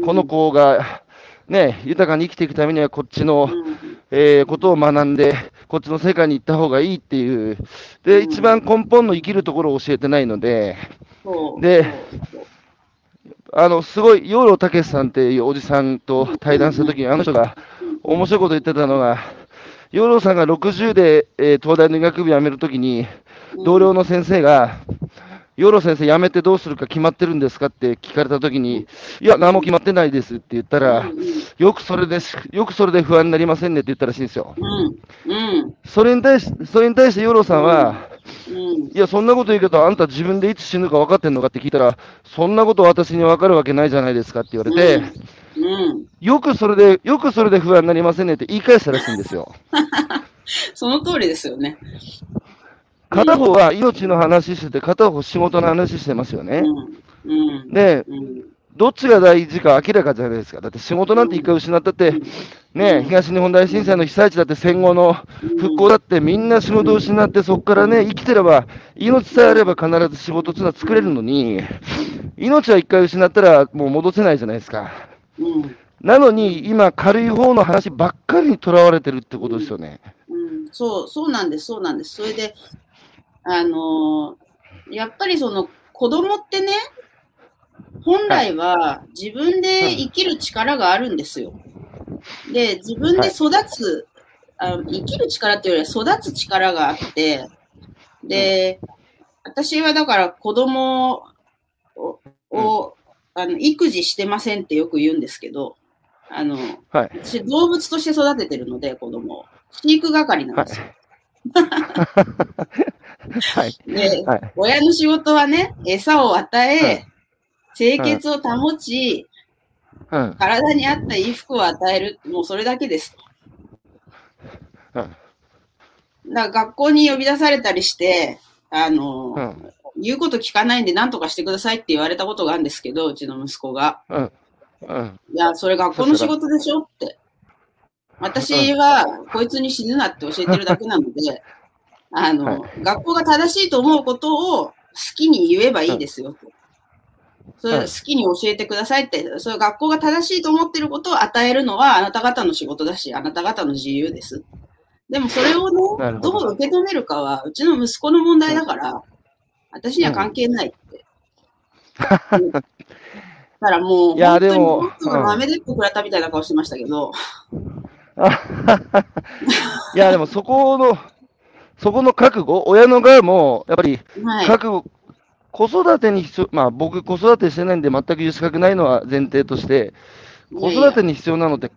この子が、ね、豊かに生きていくためにはこっちの、えー、ことを学んで、こっちの世界に行った方がいいっていう、で、一番根本の生きるところを教えてないので、で、あの、すごい、養老たけしさんっていうおじさんと対談したときに、あの人が面白いこと言ってたのが、養老さんが60で、えー、東大の医学部辞めるときに、同僚の先生が、養老先生辞めてどうするか決まってるんですか？って聞かれたときに、いや、何も決まってないですって言ったら、よくそれで、よくそれで不安になりませんねって言ったらしいんですよ。うん。うん。それに対し、それに対して養老さんは、うん。いや、そんなこと言うけど、あんた自分でいつ死ぬか分かってんのか？って聞いたら、そんなこと私に分かるわけないじゃないですかって言われて、うん。よくそれで、よくそれで不安になりませんねって言い返したらしいんですよ。その通りですよね。片方は命の話してて、片方仕事の話してますよね。で、うん。どっちが大事か明らかじゃないですか。だって仕事なんて一回失ったって、ね、東日本大震災の被災地だって戦後の復興だってみんな仕事を失ってそこからね、生きてれば、命さえあれば必ず仕事っていうのは作れるのに、命は一回失ったらもう戻せないじゃないですか。うん。なのに今軽い方の話ばっかりにとらわれてるってことですよね。うん、そう、そうなんです、そうなんです。それで、あのーやっぱりその子供ってね、本来は自分で生きる力があるんですよ。で、自分で育つ、あ生きる力っていうよりは育つ力があって、で、私はだから子供を、をあの育児してませんってよく言うんですけど、あの、はい。私動物として育ててるので、子供を。飼育係なんですよ。はい。で、はい。親の仕事はね、餌を与え、はい清潔を保ち、うん。体に合った衣服を与える、もうそれだけです。うん。だから学校に呼び出されたりして、あの、うん。言うこと聞かないんで何とかしてくださいって言われたことがあるんですけど、うちの息子が。うん。うん。いや、それ学校の仕事でしょって。私は、こいつに死ぬなって教えてるだけなので、あの、は学校が正しいと思うことを好きに言えばいいですよと。それはい好きに教えてくださいって、それ学校が正しいと思ってることを与えるのはあなた方の仕事だし、あなた方の自由です。でもそれをね、どどう受け止めるかは、うちの息子の問題だから、私には関係ないって。う んだからもう、いやでも本当に豆でっこくらったみたいな顔してましたけど、いや、でもそこの、そこの覚悟、親の側も、やっぱりはい。覚悟、子育てに必要、まあ僕、子育てしてないんで、全く言う資格ないのは前提として、子育てに必要なのって、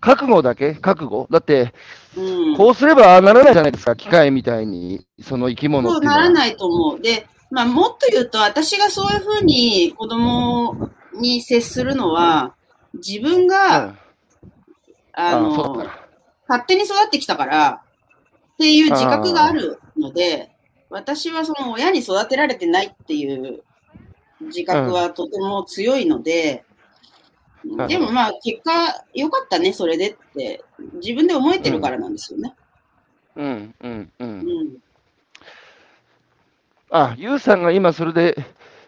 覚悟だけ？覚悟？だって、うん、こうすればああならないじゃないですか、機械みたいに、その生き物そうっていうのは。ならないと思う。で、まあ、もっと言うと、私がそういうふうに子供に接するのは、自分が、うん。あの、か勝手に育ってきたから、っていう自覚があるので、私はその親に育てられてないっていう自覚はとても強いので、んでもまあ結果良かったね、それでって自分で思えてるからなんですよね。うん、うん、う。うんん。あ、ゆうさんが今それで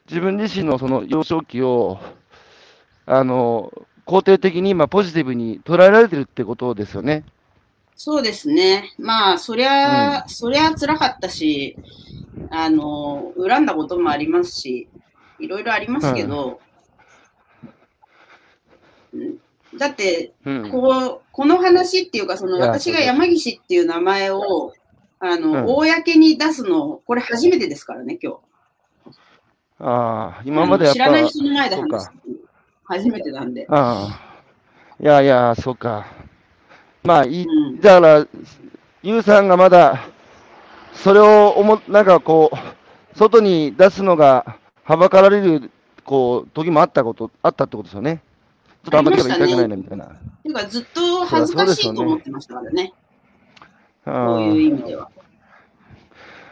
自分自身のその幼少期を、あの、肯定的に今ポジティブに捉えられてるってことですよね。そうですね。まあ、そりゃ、そりゃ辛かったし、あの、恨んだこともありますし、いろいろありますけど、うんだって、うん。こう、この話っていうか、その私が山岸っていう名前を、あの、うん公に出すの、これ初めてですからね、今日。ああ、今までやっぱ、知らない人の前で話す。初めてなんで。ああ、いやいや、そうか。まあ、いだから、ゆうさんがまだ、それを思、なんかこう、外に出すのがはばかられる、こう、時もあったこと、あったってことですよね。ちょっとあんまり言いたくないな、みたいな。ていうか、ずっと恥ずかしいと思ってましたからね。あこういうあ意味では。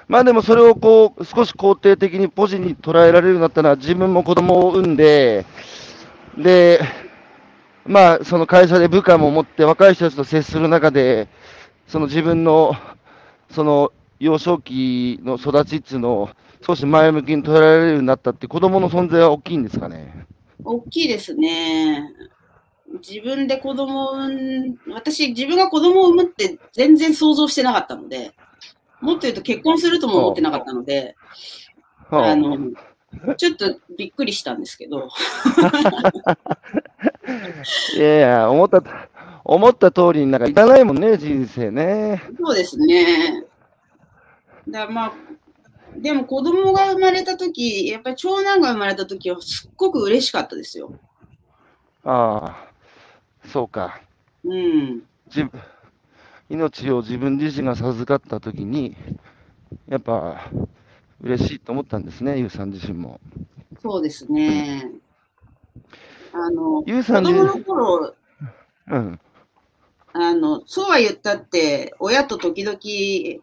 まあでもそれをこう、少し肯定的にポジに捉えられるようになったのは、自分も子供を産んで、で、まあ、その会社で部下も持って、若い人たちと接する中で、その自分の、その幼少期の育ちっていうのを少し前向きに捉えられるようになったって、子供の存在は大きいんですかね？大きいですね。自分で子供を産ん、私、自分が子供を産むって全然想像してなかったので、もっと言うと結婚するとも思ってなかったので、はああの、ちょっとびっくりしたんですけど、いやいや、思った、思った通りになんかいかないもんね、人生ね。そうですね。だまあ、でも子供が生まれたとき、やっぱり長男が生まれたときはすっごく嬉しかったですよ。ああ、そうか。うん。自分命を自分自身が授かったときに、やっぱ嬉しいと思ったんですね、ゆうさん自身も。そうですね。あの、ゆうさん自子供の頃、うん。あの、そうは言ったって、親と時々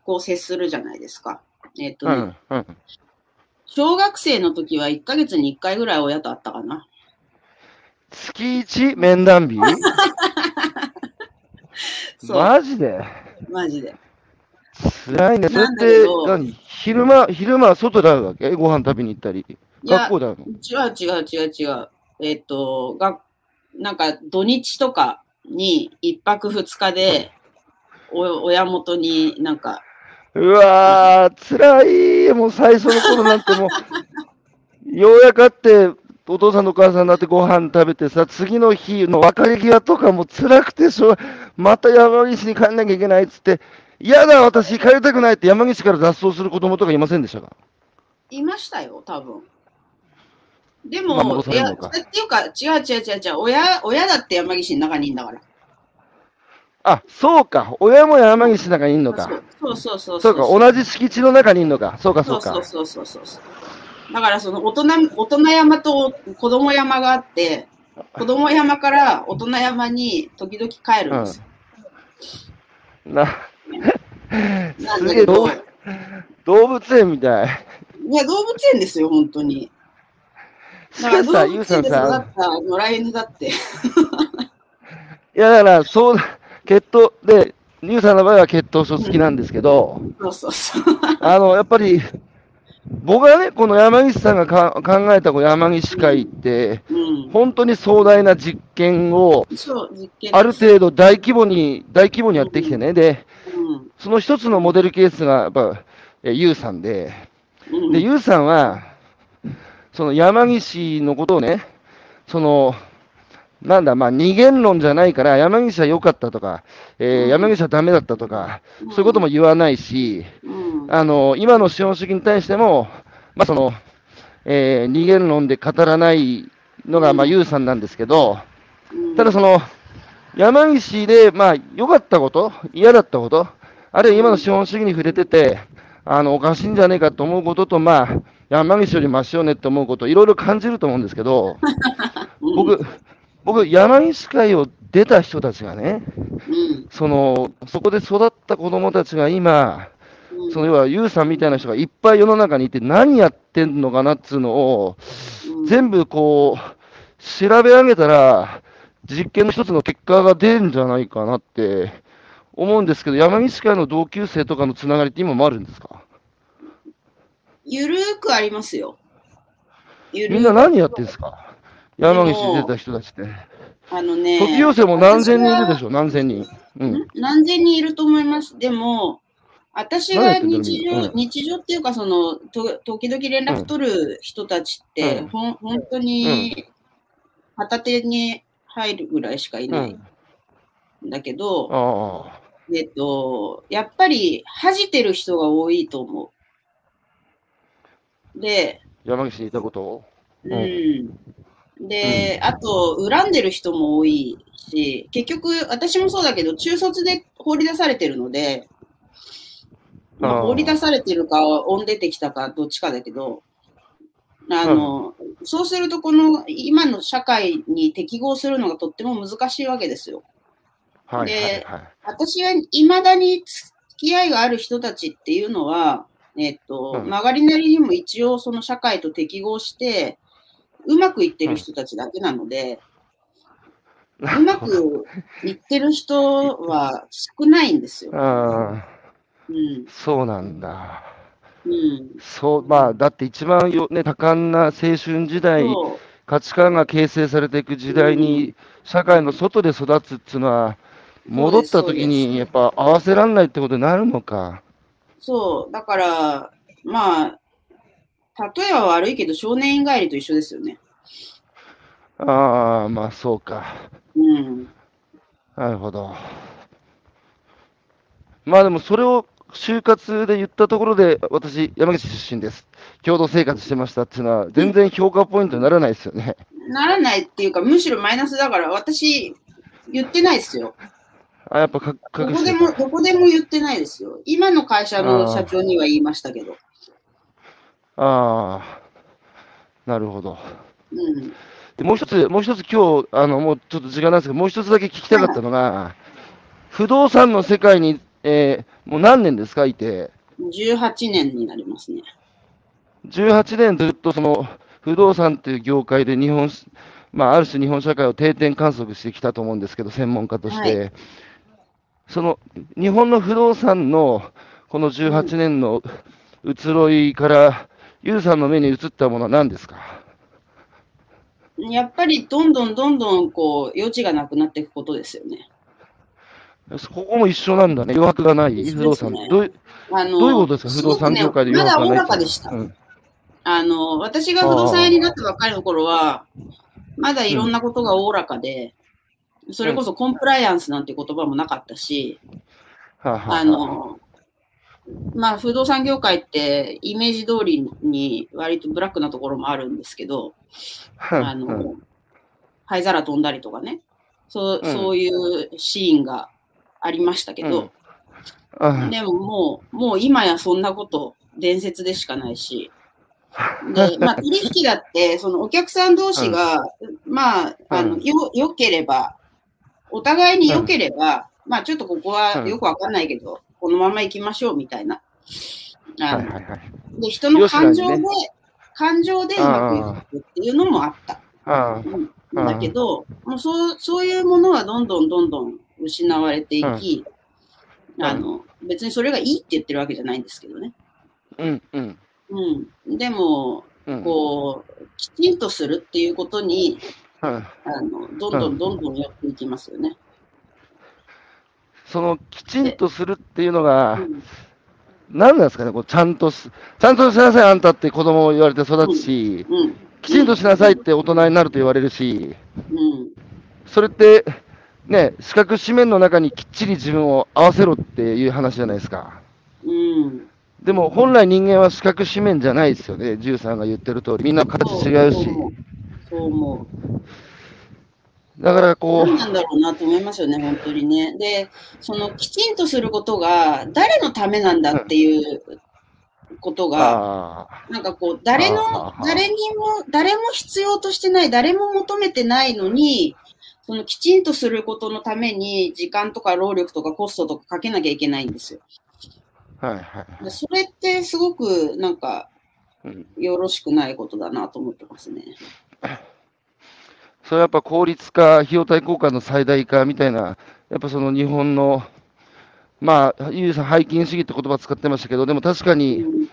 こう接するじゃないですか。えっ、とね、うん。うん。小学生の時は1ヶ月に1回ぐらい親と会ったかな。月一面談日？マジで？マジで。辛いね。それってど、何？昼間、昼間は外で会うわけ？ご飯食べに行ったり？学校で会うの？違う違う違う違う。えっ、と、が、なんか土日とかに1泊2日で、お親元になんか、うわー、辛い。もう最初の頃なんてもう、ようやく会って、お父さんとお母さんになってご飯食べてさ、次の日の別れ際とかも辛くてしょう、また山岸に帰んなきゃいけないっつって、嫌だ、私帰りたくないって山岸から脱走する子供とかいませんでしたか？いましたよ、多分。でまあも、いや、っていうか、違う違う違う違う、親、親だって山岸の中にいんだから。あ、そうか。親も山岸の中にいんのか。そうそうそうそうか、同じ敷地の中にいんのか。そうか、そうか。そうそうそうそうそう。だからその大人、大人山と子供山があって、子供山から大人山に時々帰るんですよ。な、なんすげえ動物園みたい。や、動物園ですよ、本当に。しだからさ、ゆう動物園で育っさんさ、た野良犬だって。いやだから、そう、血統で、ゆうさんの場合は血統書付きなんですけど、そうそうそう。あの、やっぱり、僕はね、この山岸さんがか考えたこの山岸会って、うん。本当に壮大な実験を、ある程度大規模に、大規模にやってきてね、で、うんその一つのモデルケースが、やっぱ、えゆうさんで、うん。で、ゆうさんは、その山岸のことをね、その、なんだ、まあ、二元論じゃないから、山岸は良かったとか、えーうん。山岸はダメだったとか、そういうことも言わないし、うん。あの、今の資本主義に対しても、まあ、その、えー二元論で語らないのが、まあ、ゆうさんなんですけど、うん。ただその、山岸で、まあ、良かったこと、嫌だったこと、あるいは今の資本主義に触れてて、あの、おかしいんじゃねえかと思うことと、まあ、山岸よりマシよねって思うこと、いろいろ感じると思うんですけど、うん。僕、僕、山岸会を出た人たちがね、うん。その、そこで育った子供たちが今、うん。その要は、ユウさんみたいな人がいっぱい世の中にいて、何やってんのかなっつうのを、うん。全部こう、調べ上げたら、実験の一つの結果が出るんじゃないかなって思うんですけど、山岸会の同級生とかのつながりって今もあるんですか？ゆるーくありますよ。ゆるみんな何やってんですか？山岸出た人たちって。あのね。卒業生も何千人いるでょ。しょ？何千人。うん。何千人いると思います。でも、私が日常、うん日常っていうか、その、と時々連絡取る人たちって、うんほん本当に、片手に入るぐらいしかいうないん。んだけど、ああ。えっと、やっぱり恥じてる人が多いと思う。で、山岸にいたことを？うん。で、あと、恨んでる人も多いし、結局、私もそうだけど、中卒で放り出されてるので、まあ、放り出されてるか、音出てきたか、どっちかだけど、あの、そうすると、この今の社会に適合するのがとっても難しいわけですよ。はいはいではい。私は未だに付き合いがある人たちっていうのは、えっと、うん曲がりなりにも一応その社会と適合して、うまくいってる人たちだけなので、うまくいってる人は少ないんですよ。ああ、うん。そうなんだ。うん。そう、まあ、だって一番よ、ね、多感な青春時代。価値観が形成されていく時代に、社会の外で育つっていうのは、戻った時にやっぱ合わせられないってことになるのか。そう。だから、まあ、例えは悪いけど、少年院帰りと一緒ですよね。ああ、まあそうか。うん。なるほど。まあでもそれを就活で言ったところで、私、山口出身です。共同生活してましたっていうのは、全然評価ポイントにならないですよね。ならないっていうか、むしろマイナスだから、私、言ってないですよ。あ、やっぱかどこでも、どこでも言ってないですよ。今の会社の社長には言いましたけど。ああ、なるほど。うん。でもう一つ、もう一つ今日、あの、もうちょっと時間なんですけど、もう一つだけ聞きたかったのが、不動産の世界に、えーもう何年ですか、いて。18年になりますね。18年ずっとその不動産っていう業界で日本、まあ、ある種日本社会を定点観測してきたと思うんですけど、専門家として。その日本の不動産のこの18年の移ろいから、ユウさんの目に映ったものは何ですか？やっぱりどんどんどんどんこう余地がなくなっていくことですよね。ここも一緒なんだね、余白がない、不動産。ねどういうあのどういうことですか、不動産業界で余白がないまだおおらかでした。うんあの、私が不動産屋になったばっかりの頃は、まだいろんなことがおおらかで、それこそコンプライアンスなんて言葉もなかったし、はあの、まあ、不動産業界ってイメージ通りに割とブラックなところもあるんですけど、あうんの、灰皿飛んだりとかね、そううん。そういうシーンがありましたけど、あでももう、もう今やそんなこと伝説でしかないし、で、まあ、取引だって、そのお客さん同士が、まあ、あの、うん。よ、良ければ、お互いに良ければ、まあ、ちょっとここはうんよくわかんないけど、このまま行きましょうみたいな。あのはいはいはい。で、人の感情で、よしな感情でうまくいくっていうのもあった。あうんだけど、もうそう、そういうものはどんどんどんどん失われていき、うんあの、別にそれがいいって言ってるわけじゃないんですけどね。あ、うんうんうん。でも、うん。こう、きちんとするっていうことに、はいあの、どんどんどんどん寄っていきますよね。そのきちんとするっていうのが、うん何なんですかね、こうちゃんとす、ちゃんとしなさい、あんたって子供を言われて育つし、うん。きちんとしなさいって大人になると言われるし、うん。それって、ね、四角四面の中にきっちり自分を合わせろっていう話じゃないですか。うん。でも本来人間は四角四面じゃないですよね、ジュウさんが言ってる通り、みんな形違うしそ。思う。そう思だからう。こ何なんだろうなと思いますよね、本当にね。で、その、きちんとすることが、誰のためなんだっていうことう、が、あなんかこう、誰の誰にも、誰も必要としてない、誰も求めてないのに、そのきちんとすることのために、時間とか労力とかコストとかかけなきゃいけないんですよ。あ、はいはい。でそれってすごく、なんか、うんよろしくないことだなと思ってますね。それはやっぱ効率化、費用対効果の最大化みたいな、やっぱその日本の、まあ、ゆうさん、背筋主義って言葉使ってましたけど、でも確かうに、ん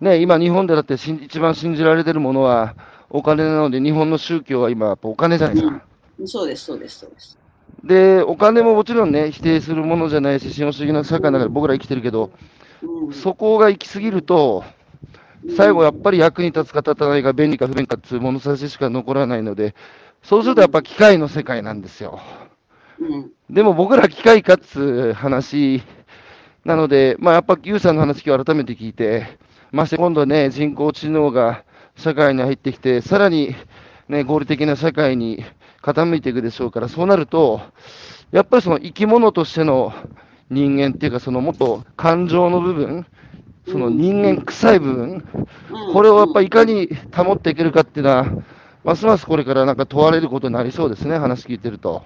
ね、今、日本でだって一番信じられてるものはお金なので、日本の宗教は今、やっぱお金じゃないですか。そうです、そうです、そうです。で、お金ももちろんね、否定するものじゃないし、資本主義の社会の中で僕ら生きてるけど、うんそこが行き過ぎると、最後やっぱり役に立つか立たないか、便利か不便かっていう物差ししか残らないので、そうするとやっぱ機械の世界なんですよ。うん、でも僕ら機械かっつう話なので、まあやっぱユウさんの話今日改めて聞いて、まして今度ね、人工知能が社会に入ってきて、さらにね、合理的な社会に傾いていくでしょうから、そうなると、やっぱりその生き物としての人間っていうか、そのもっと感情の部分、その人間臭い部分、うんこれをやっぱりいかに保っていけるかっていうのは、ますますこれからなんか問われることになりそうですね、話聞いてると。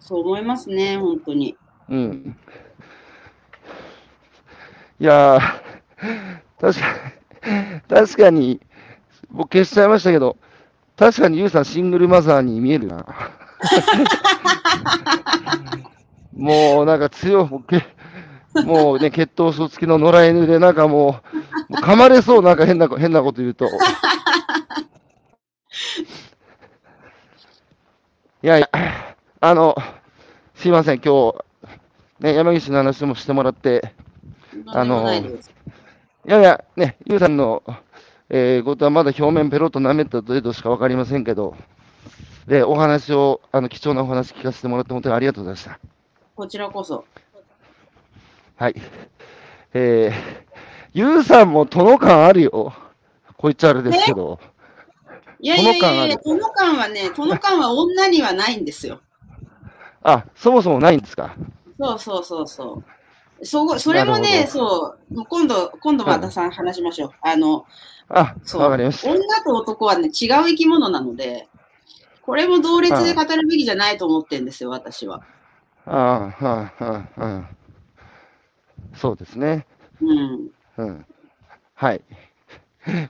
そう思いますね、本当に。うん。いやー、確かに、確かに、僕消しちゃいましたけど、確かにユウさんシングルマザーに見えるな。もうなんか強い、僕もうね、血統素付きの野良犬で、なんかもう、もう噛まれそう、なんか変なこ変なこと言うと。いやいや、あの、すいません、今日、ね、山岸の話もしてもらって、あのいやいや、ね、ゆうさんの、えーことはまだ表面ペロッと舐めた程度しかわかりませんけど、で、お話を、あの、貴重なお話聞かせてもらって、本当にありがとうございました。こちらこそ。はい。えー、ゆうさんも殿感あるよ。こいつあれですけど。いやいやいやいや、ここの感はね、この感は女にはないんですよ。あ、そもそもないんですか？そうそうそうそう。そそれもね、ほそう、今度、今度またさ、話しましょう。あの、あ、そうわかりました。女と男はね、違う生き物なので、これも同列で語るべきじゃないと思ってるんですよ、私は。ああ、はあ、はあ、はあ。そうですね。うん。うん。はい。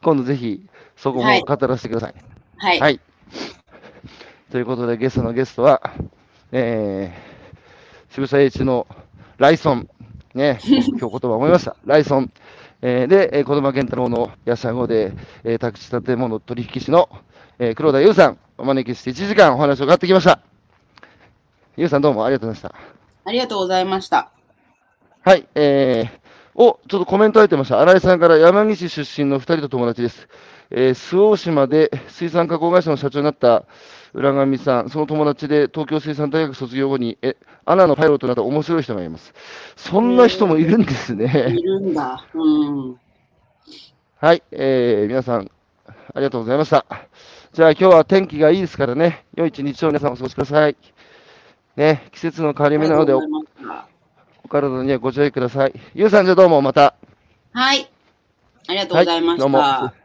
今度ぜひ、そこもはい語らせてください。はい。はい。ということで、ゲストのゲストは、えー、渋沢栄一のライソン、ね、今日言葉思いました。ライソン。えーで、えー小玉健太郎のやしゃごで、えー、宅地建物取引士の、えー黒田優さん、お招きして1時間お話を伺ってきました。優さんどうもありがとうございました。ありがとうございました。はい、えー、お、ちょっとコメント入ってました。新井さんから山岸出身の2人と友達です。えー、周防島で水産加工会社の社長になった浦上さん、その友達で東京水産大学卒業後に、え、アナのパイロットになった面白い人がいます。そんな人もいるんですね。いるんだ。うん。はい、えー、皆さん、ありがとうございました。じゃあ今日は天気がいいですからね、良い一日を皆さんお過ごしください。ね、季節の変わり目なので、お体にはご注意ください。ゆうさんじゃあどうもまた。はい。ありがとうございました。はい、どうも。